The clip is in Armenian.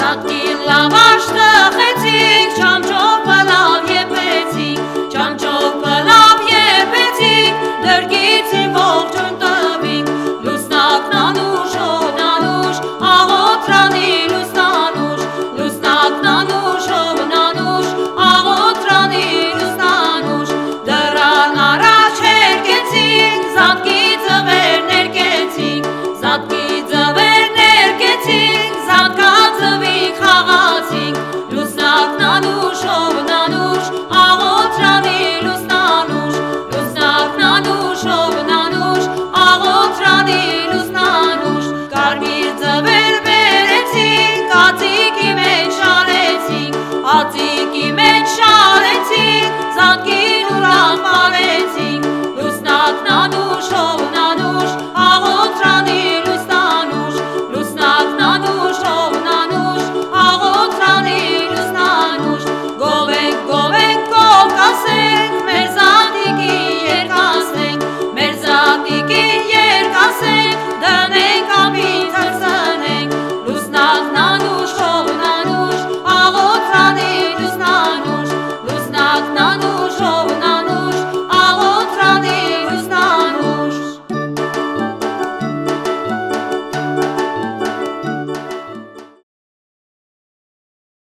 Սատկին լավաշ տխեցինք չամչով բլա God's